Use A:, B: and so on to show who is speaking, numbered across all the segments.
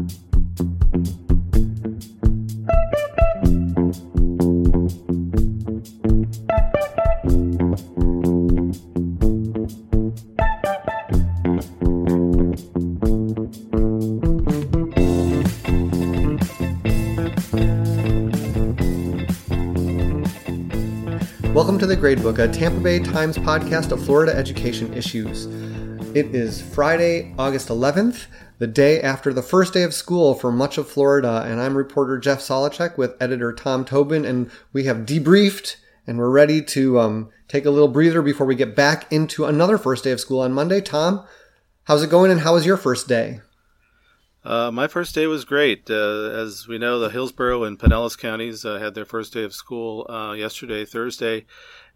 A: Welcome to the Gradebook, a Tampa Bay Times podcast of Florida education issues. It is Friday, August 11th, the day after the first day of school for much of Florida, and I'm reporter Jeff Solochek with editor Tom Tobin, and we have debriefed and we're ready to um, take a little breather before we get back into another first day of school on Monday. Tom, how's it going, and how was your first day?
B: Uh, my first day was great. Uh, as we know, the Hillsborough and Pinellas counties uh, had their first day of school uh, yesterday, Thursday.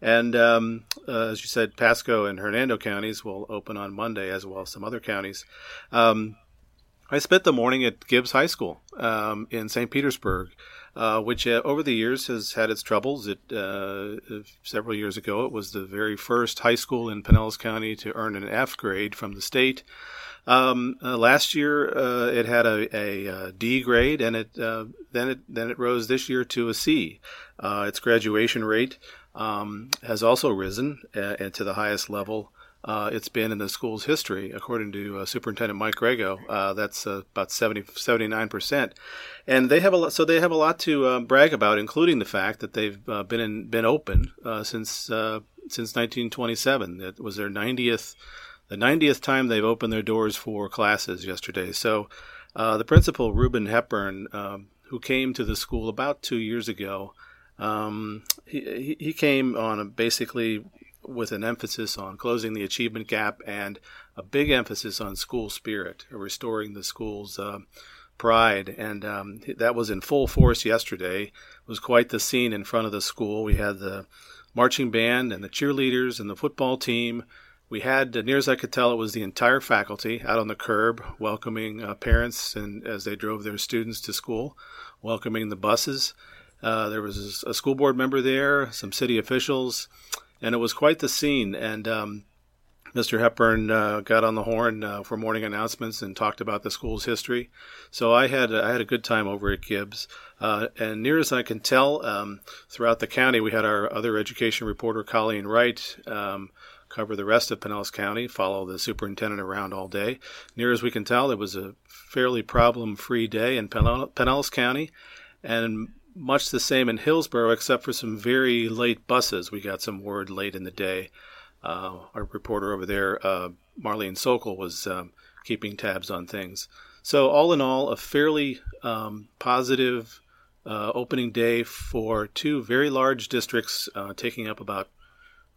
B: And um, uh, as you said, Pasco and Hernando counties will open on Monday, as well as some other counties. Um, I spent the morning at Gibbs High School um, in St. Petersburg, uh, which over the years has had its troubles. It several years ago, it was the very first high school in Pinellas County to earn an F grade from the state. Um, uh, last year, uh, it had a, a, a D grade, and it uh, then it then it rose this year to a C. Uh, its graduation rate um, has also risen uh, to the highest level uh, it's been in the school's history, according to Superintendent Mike Grego. that's about 70, 79 percent, and they have a lot, so they have a lot to brag about, including the fact that they've been in, been open since since 1927. It was their 90th the 90th time they've opened their doors for classes yesterday. So uh, the principal, Reuben Hepburn, um, who came to the school about two years ago, um, he, he came on a, basically with an emphasis on closing the achievement gap and a big emphasis on school spirit, restoring the school's uh, pride. And um, that was in full force yesterday. It was quite the scene in front of the school. We had the marching band and the cheerleaders and the football team we had, uh, near as I could tell, it was the entire faculty out on the curb welcoming uh, parents and as they drove their students to school, welcoming the buses. Uh, there was a school board member there, some city officials, and it was quite the scene. And um, Mr. Hepburn uh, got on the horn uh, for morning announcements and talked about the school's history. So I had I had a good time over at Gibbs. Uh, and near as I can tell, um, throughout the county, we had our other education reporter, Colleen Wright. Um, cover the rest of Pinellas County, follow the superintendent around all day. Near as we can tell, it was a fairly problem free day in Pinellas County, and much the same in Hillsborough, except for some very late buses. We got some word late in the day. Uh, our reporter over there, uh, Marlene Sokol, was um, keeping tabs on things. So, all in all, a fairly um, positive uh, opening day for two very large districts, uh, taking up about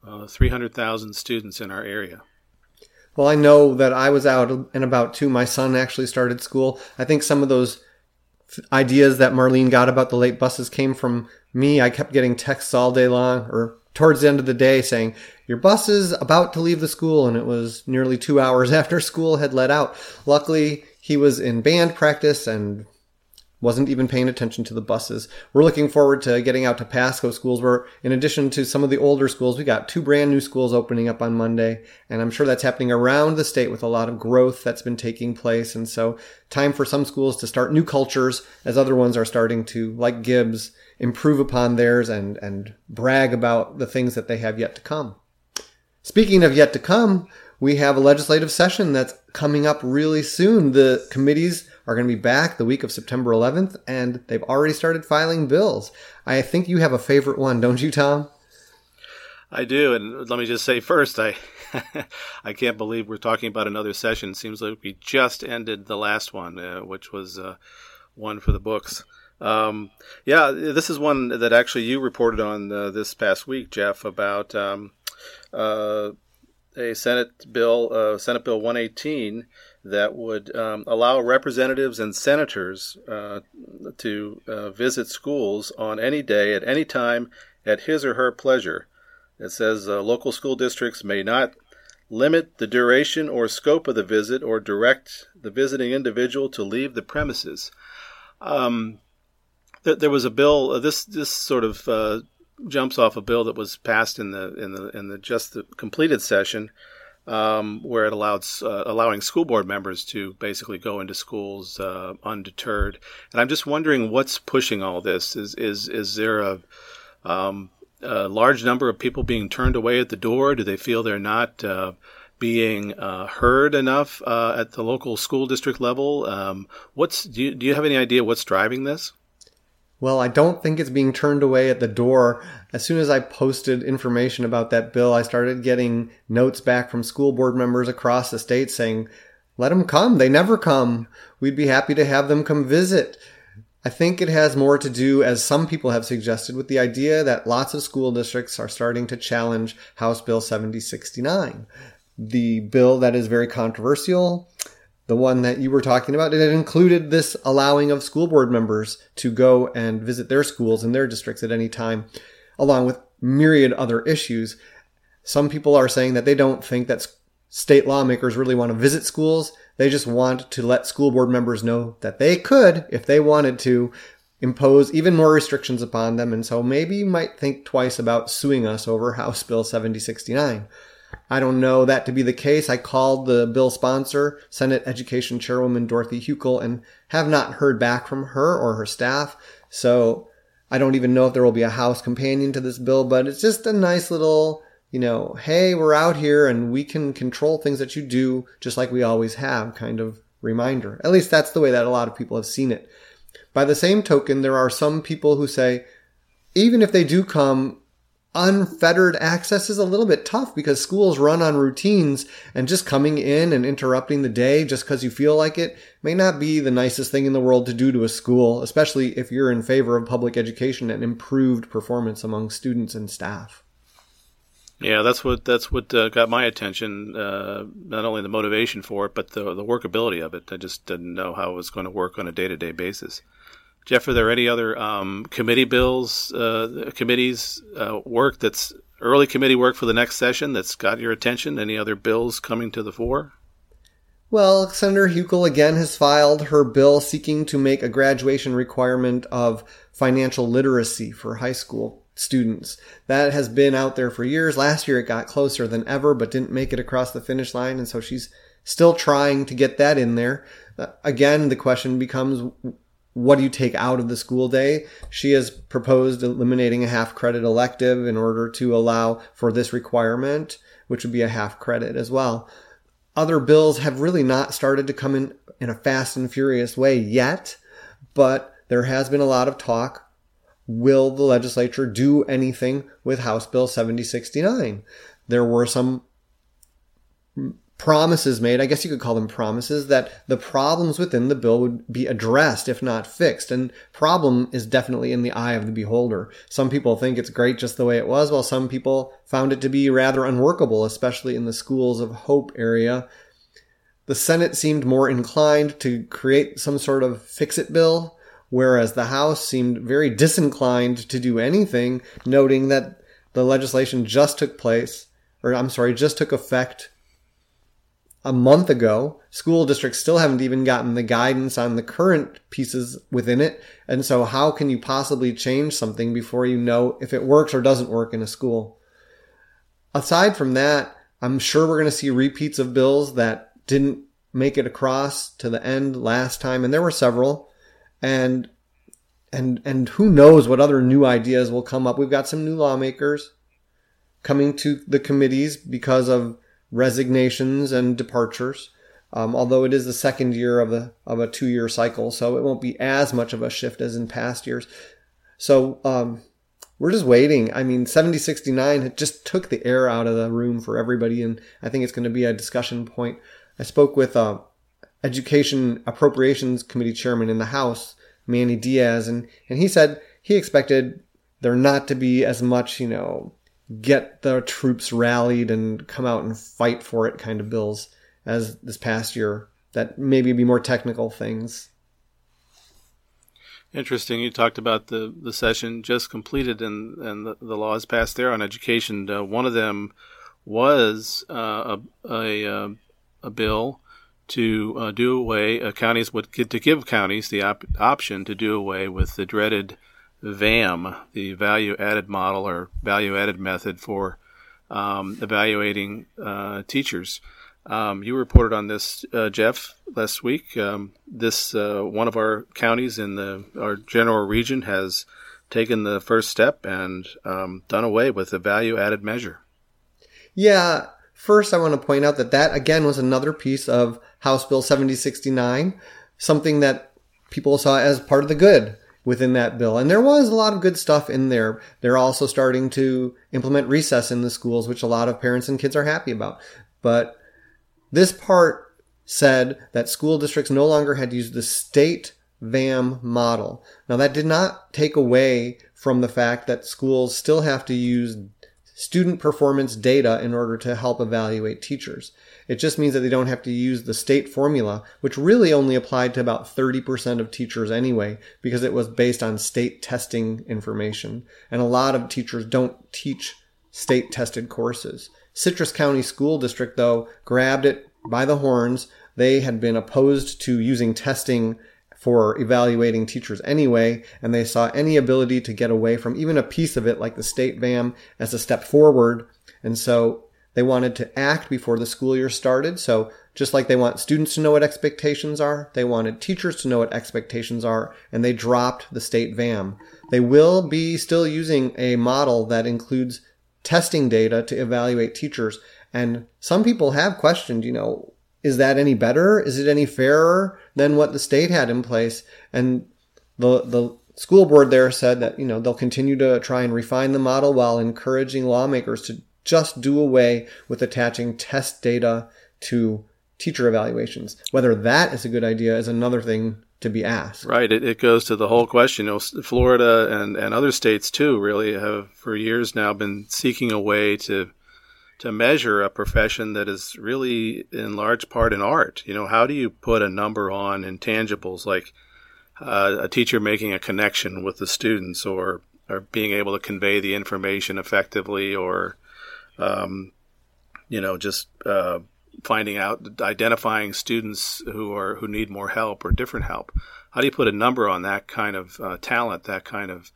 B: uh, 300,000 students in our area.
A: Well, I know that I was out and about too. My son actually started school. I think some of those ideas that Marlene got about the late buses came from me. I kept getting texts all day long or towards the end of the day saying, Your bus is about to leave the school. And it was nearly two hours after school had let out. Luckily, he was in band practice and wasn't even paying attention to the buses. We're looking forward to getting out to Pasco schools where in addition to some of the older schools, we got two brand new schools opening up on Monday. And I'm sure that's happening around the state with a lot of growth that's been taking place. And so time for some schools to start new cultures as other ones are starting to, like Gibbs, improve upon theirs and, and brag about the things that they have yet to come. Speaking of yet to come, we have a legislative session that's coming up really soon. The committees are going to be back the week of September 11th, and they've already started filing bills. I think you have a favorite one, don't you, Tom?
B: I do, and let me just say first, I I can't believe we're talking about another session. Seems like we just ended the last one, uh, which was uh, one for the books. Um, yeah, this is one that actually you reported on uh, this past week, Jeff, about um, uh, a Senate bill, uh, Senate Bill 118, that would um, allow representatives and senators uh, to uh, visit schools on any day at any time at his or her pleasure. It says uh, local school districts may not limit the duration or scope of the visit or direct the visiting individual to leave the premises. Um, th- there was a bill. Uh, this this sort of uh, jumps off a bill that was passed in the in the in the just the completed session um, where it allowed uh, allowing school board members to basically go into schools uh, undeterred. And I'm just wondering what's pushing all this. Is is is there a, um, a large number of people being turned away at the door? Do they feel they're not uh, being uh, heard enough uh, at the local school district level? Um, what's do you, do you have any idea what's driving this?
A: Well, I don't think it's being turned away at the door. As soon as I posted information about that bill, I started getting notes back from school board members across the state saying, let them come. They never come. We'd be happy to have them come visit. I think it has more to do, as some people have suggested, with the idea that lots of school districts are starting to challenge House Bill 7069, the bill that is very controversial the one that you were talking about, it included this allowing of school board members to go and visit their schools in their districts at any time, along with myriad other issues. Some people are saying that they don't think that state lawmakers really want to visit schools. They just want to let school board members know that they could, if they wanted to, impose even more restrictions upon them. And so maybe you might think twice about suing us over House Bill 7069. I don't know that to be the case. I called the bill sponsor, Senate Education Chairwoman Dorothy Hukill, and have not heard back from her or her staff. So I don't even know if there will be a House companion to this bill, but it's just a nice little, you know, hey, we're out here and we can control things that you do just like we always have kind of reminder. At least that's the way that a lot of people have seen it. By the same token, there are some people who say, even if they do come, unfettered access is a little bit tough because schools run on routines and just coming in and interrupting the day just because you feel like it may not be the nicest thing in the world to do to a school, especially if you're in favor of public education and improved performance among students and staff.
B: Yeah, that's what that's what uh, got my attention. Uh, not only the motivation for it, but the the workability of it. I just didn't know how it was going to work on a day to day basis. Jeff, are there any other um, committee bills, uh, committees uh, work that's early committee work for the next session that's got your attention? Any other bills coming to the fore?
A: Well, Senator Hukill again has filed her bill seeking to make a graduation requirement of financial literacy for high school students. That has been out there for years. Last year it got closer than ever, but didn't make it across the finish line. And so she's still trying to get that in there. Uh, again, the question becomes what do you take out of the school day? She has proposed eliminating a half credit elective in order to allow for this requirement, which would be a half credit as well. Other bills have really not started to come in in a fast and furious way yet, but there has been a lot of talk. Will the legislature do anything with House Bill 7069? There were some promises made, I guess you could call them promises, that the problems within the bill would be addressed, if not fixed. And problem is definitely in the eye of the beholder. Some people think it's great just the way it was, while some people found it to be rather unworkable, especially in the schools of hope area. The Senate seemed more inclined to create some sort of fix it bill, whereas the House seemed very disinclined to do anything, noting that the legislation just took place, or I'm sorry, just took effect a month ago. School districts still haven't even gotten the guidance on the current pieces within it. And so how can you possibly change something before you know if it works or doesn't work in a school? Aside from that, I'm sure we're going to see repeats of bills that didn't make it across to the end last time. And there were several. And and and who knows what other new ideas will come up. We've got some new lawmakers coming to the committees because of resignations and departures. Um, although it is the second year of a of a two year cycle, so it won't be as much of a shift as in past years. So um, we're just waiting. I mean, 7069 just took the air out of the room for everybody, and I think it's going to be a discussion point. I spoke with uh, Education Appropriations Committee Chairman in the House, Manny Diaz, and, and he said he expected there not to be as much, you know, get the troops rallied and come out and fight for it kind of bills as this past year that maybe be more technical things.
B: Interesting. You talked about the, the session just completed and, and the, the laws passed there on education. Uh, one of them was uh, a, a, uh, a, bill to uh, do away, uh, counties would to give counties the op- option to do away with the dreaded VAM, the value added model or value added method for um, evaluating uh, teachers. Um, you reported on this, uh, Jeff, last week. Um, this uh, one of our counties in the our general region has taken the first step and um, done away with the value added measure.
A: Yeah. First, I want to point out that that again was another piece of House Bill 7069, something that people saw as part of the good within that bill. And there was a lot of good stuff in there. They're also starting to implement recess in the schools, which a lot of parents and kids are happy about. But this part said that school districts no longer had to use the state VAM model. Now, that did not take away from the fact that schools still have to use student performance data in order to help evaluate teachers. It just means that they don't have to use the state formula, which really only applied to about 30% of teachers anyway, because it was based on state testing information. And a lot of teachers don't teach state tested courses. Citrus County School District, though, grabbed it by the horns. They had been opposed to using testing for evaluating teachers anyway, and they saw any ability to get away from even a piece of it, like the state VAM, as a step forward. And so they wanted to act before the school year started. So just like they want students to know what expectations are, they wanted teachers to know what expectations are, and they dropped the state VAM. They will be still using a model that includes testing data to evaluate teachers. And some people have questioned, you know, is that any better? Is it any fairer than what the state had in place? And the the school board there said that you know they'll continue to try and refine the model while encouraging lawmakers to just do away with attaching test data to teacher evaluations. Whether that is a good idea is another thing to be asked.
B: Right. It, it goes to the whole question. You know, Florida and, and other states too really have for years now been seeking a way to to measure a profession that is really in large part an art. You know, how do you put a number on intangibles like uh, a teacher making a connection with the students or, or being able to convey the information effectively or, um, you know, just uh, finding out, identifying students who are who need more help or different help. How do you put a number on that kind of uh, talent, that kind of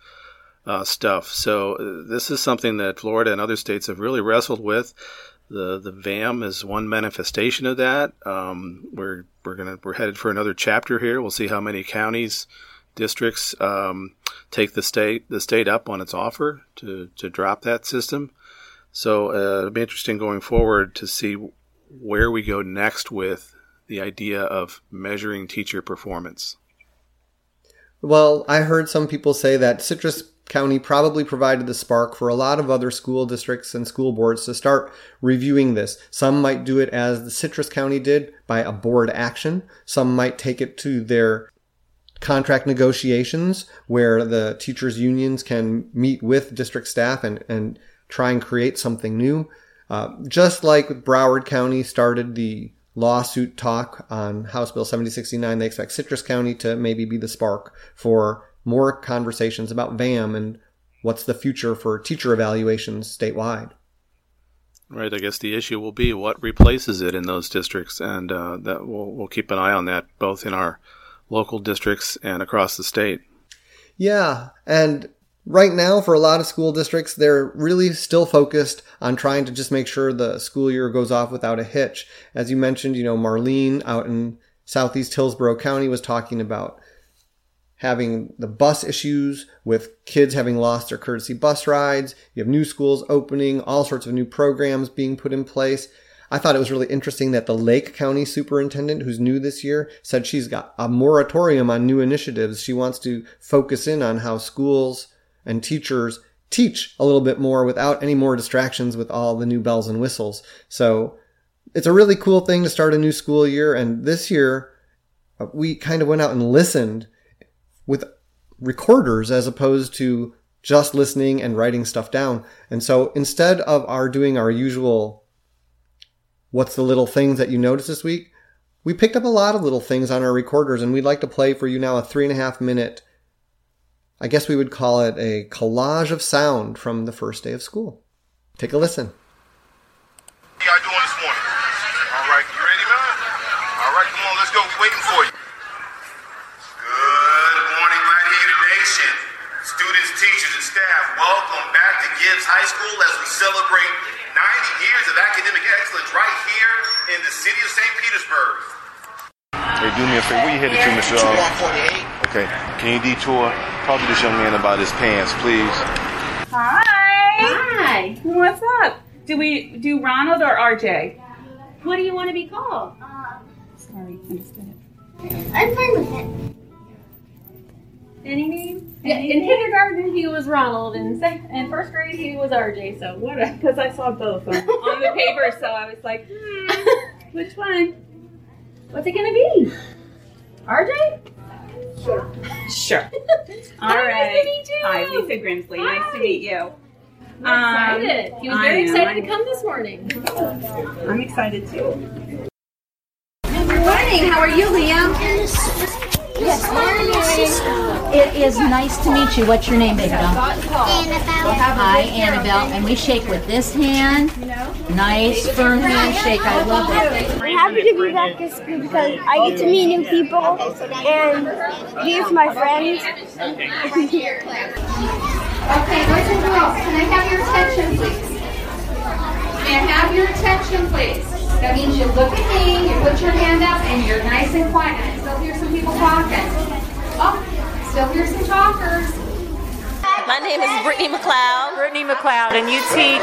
B: uh, stuff. So uh, this is something that Florida and other states have really wrestled with. The the VAM is one manifestation of that. Um, we're we're gonna we're headed for another chapter here. We'll see how many counties, districts um, take the state the state up on its offer to to drop that system. So uh, it'll be interesting going forward to see where we go next with the idea of measuring teacher performance.
A: Well, I heard some people say that citrus County probably provided the spark for a lot of other school districts and school boards to start reviewing this. Some might do it as the Citrus County did by a board action. Some might take it to their contract negotiations where the teachers unions can meet with district staff and, and try and create something new. Uh, just like Broward County started the lawsuit talk on House Bill 7069, they expect Citrus County to maybe be the spark for more conversations about VAM and what's the future for teacher evaluations statewide.
B: Right. I guess the issue will be what replaces it in those districts, and uh, that we'll we'll keep an eye on that both in our local districts and across the state.
A: Yeah, and right now for a lot of school districts, they're really still focused on trying to just make sure the school year goes off without a hitch. As you mentioned, you know, Marlene out in Southeast Hillsborough County was talking about having the bus issues with kids having lost their courtesy bus rides. You have new schools opening, all sorts of new programs being put in place. I thought it was really interesting that the Lake County superintendent, who's new this year, said she's got a moratorium on new initiatives. She wants to focus in on how schools and teachers teach a little bit more without any more distractions with all the new bells and whistles. So it's a really cool thing to start a new school year. And this year, uh, we kind of went out and listened with recorders as opposed to just listening and writing stuff down. And so instead of our doing our usual, what's the little things that you noticed this week? We picked up a lot of little things on our recorders and we'd like to play for you now a three and a half minute, I guess we would call it a collage of sound from the first day of school. Take a listen.
C: How y'all doing this morning? All right, you ready, man? All right, come on, let's go. We're waiting for you. Good morning, Gladiator Nation. Students, teachers, and staff, welcome back to Gibbs High School as we celebrate 90 years of academic excellence right here in the city of St. Petersburg.
D: Hey, do me a favor. Where you headed to, Mr. Uh,
C: 2148.
D: okay. Can you detour? Talk to this young man about his pants, please.
E: Hi.
F: Hi.
E: What's up? Do we do Ronald or RJ?
F: What do you want to be called?
E: Sorry, I just did it.
F: I'm fine with it.
E: Any name?
F: Yeah, in kindergarten he was Ronald, and sec- in first grade he was RJ. So what?
E: Because I saw both on, on the paper, so I was like, hmm, which one?
F: What's it gonna be? RJ?
E: Sure. All
F: Hi,
E: right.
F: nice to meet.
E: Hi, Lisa Grimsley. Nice to meet you.
F: I'm excited. Um, he was
E: I
F: very
E: am.
F: excited to come this morning.
E: I'm excited too.
G: Good morning. How are you, Liam? It is nice to meet you. What's your name, baby doll? Hi, Annabelle. And we shake with this hand. Nice firm handshake. I love it.
H: I'm happy to be back at school because I get to meet new people and here's my friends.
I: Okay, boys and girls, can I have your attention, please? May I have your attention, please? That means you look at me, you put your hand up, and you're nice and quiet. I still hear some people talking. Oh, still hear some talkers.
J: My name is Brittany McLeod.
K: Brittany McLeod, and you teach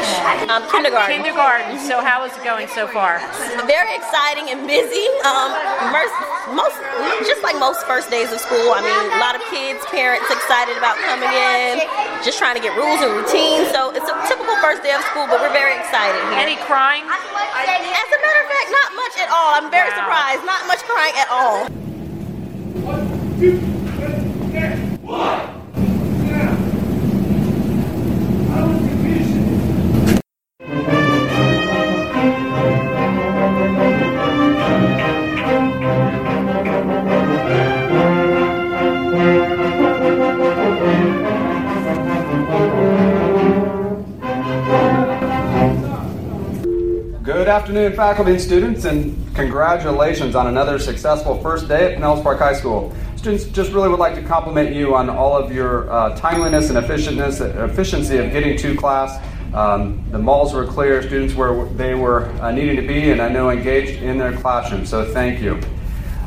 J: Um, kindergarten.
K: kindergarten. So how is it going so far?
J: Very exciting and busy. Um, most, most, just like most first days of school. I mean, a lot of kids, parents excited about coming in, just trying to get rules and routines. So it's a typical first day of school, but we're very excited here.
K: Any crying?
J: As a matter of fact, not much at all. I'm very
K: Wow.
J: surprised. Not much crying at all.
L: Good afternoon, faculty and students, and congratulations on another successful first day at Pinellas Park High School. Students, just really would like to compliment you on all of your uh, timeliness and efficiency of getting to class. Um, the malls were clear, students were they were uh, needing to be, and I know engaged in their classroom. So thank you.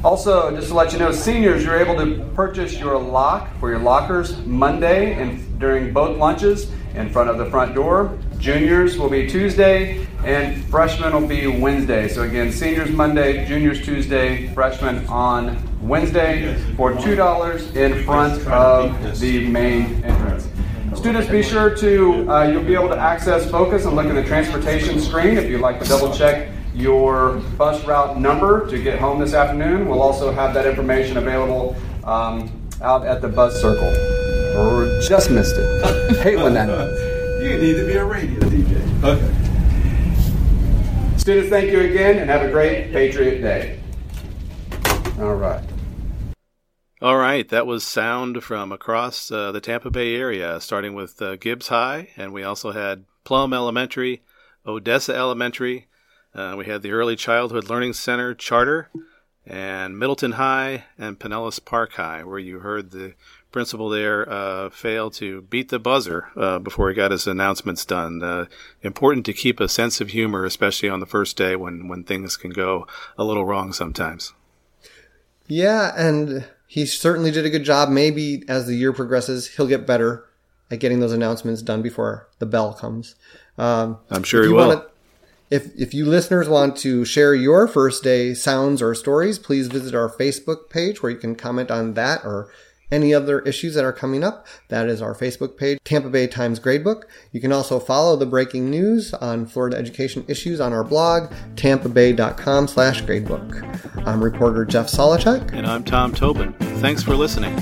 L: Also, just to let you know, seniors, you're able to purchase your lock for your lockers Monday and during both lunches in front of the front door. Juniors will be Tuesday, and freshmen will be Wednesday. So again, seniors Monday, juniors Tuesday, freshmen on Wednesday for two dollars in front of the main entrance. Students, be sure to uh, you'll be able to access Focus and look at the transportation screen if you'd like to double check your bus route number to get home this afternoon. We'll also have that information available um, out at the bus circle. Or just missed it. Hate when that happens.
M: You need to be a radio DJ. Okay.
L: Students, thank you again and have a great Patriot Day. All right.
B: All right, that was sound from across uh, the Tampa Bay area, starting with uh, Gibbs High, and we also had Plumb Elementary, Odessa Elementary, uh, we had the Early Childhood Learning Center Charter, and Middleton High and Pinellas Park High, where you heard the principal there uh, fail to beat the buzzer uh, before he got his announcements done. Uh, important to keep a sense of humor, especially on the first day when, when things can go a little wrong sometimes.
A: Yeah, and he certainly did a good job. Maybe as the year progresses, he'll get better at getting those announcements done before the bell comes. Um,
B: I'm sure he
A: you
B: will.
A: wanna- if, if you listeners want to share your first day sounds or stories, please visit our Facebook page where you can comment on that or any other issues that are coming up. That is our Facebook page, Tampa Bay Times Gradebook. You can also follow the breaking news on Florida education issues on our blog, tampabay.com slash gradebook. I'm reporter Jeff Solochek.
B: And I'm Tom Tobin. Thanks for listening.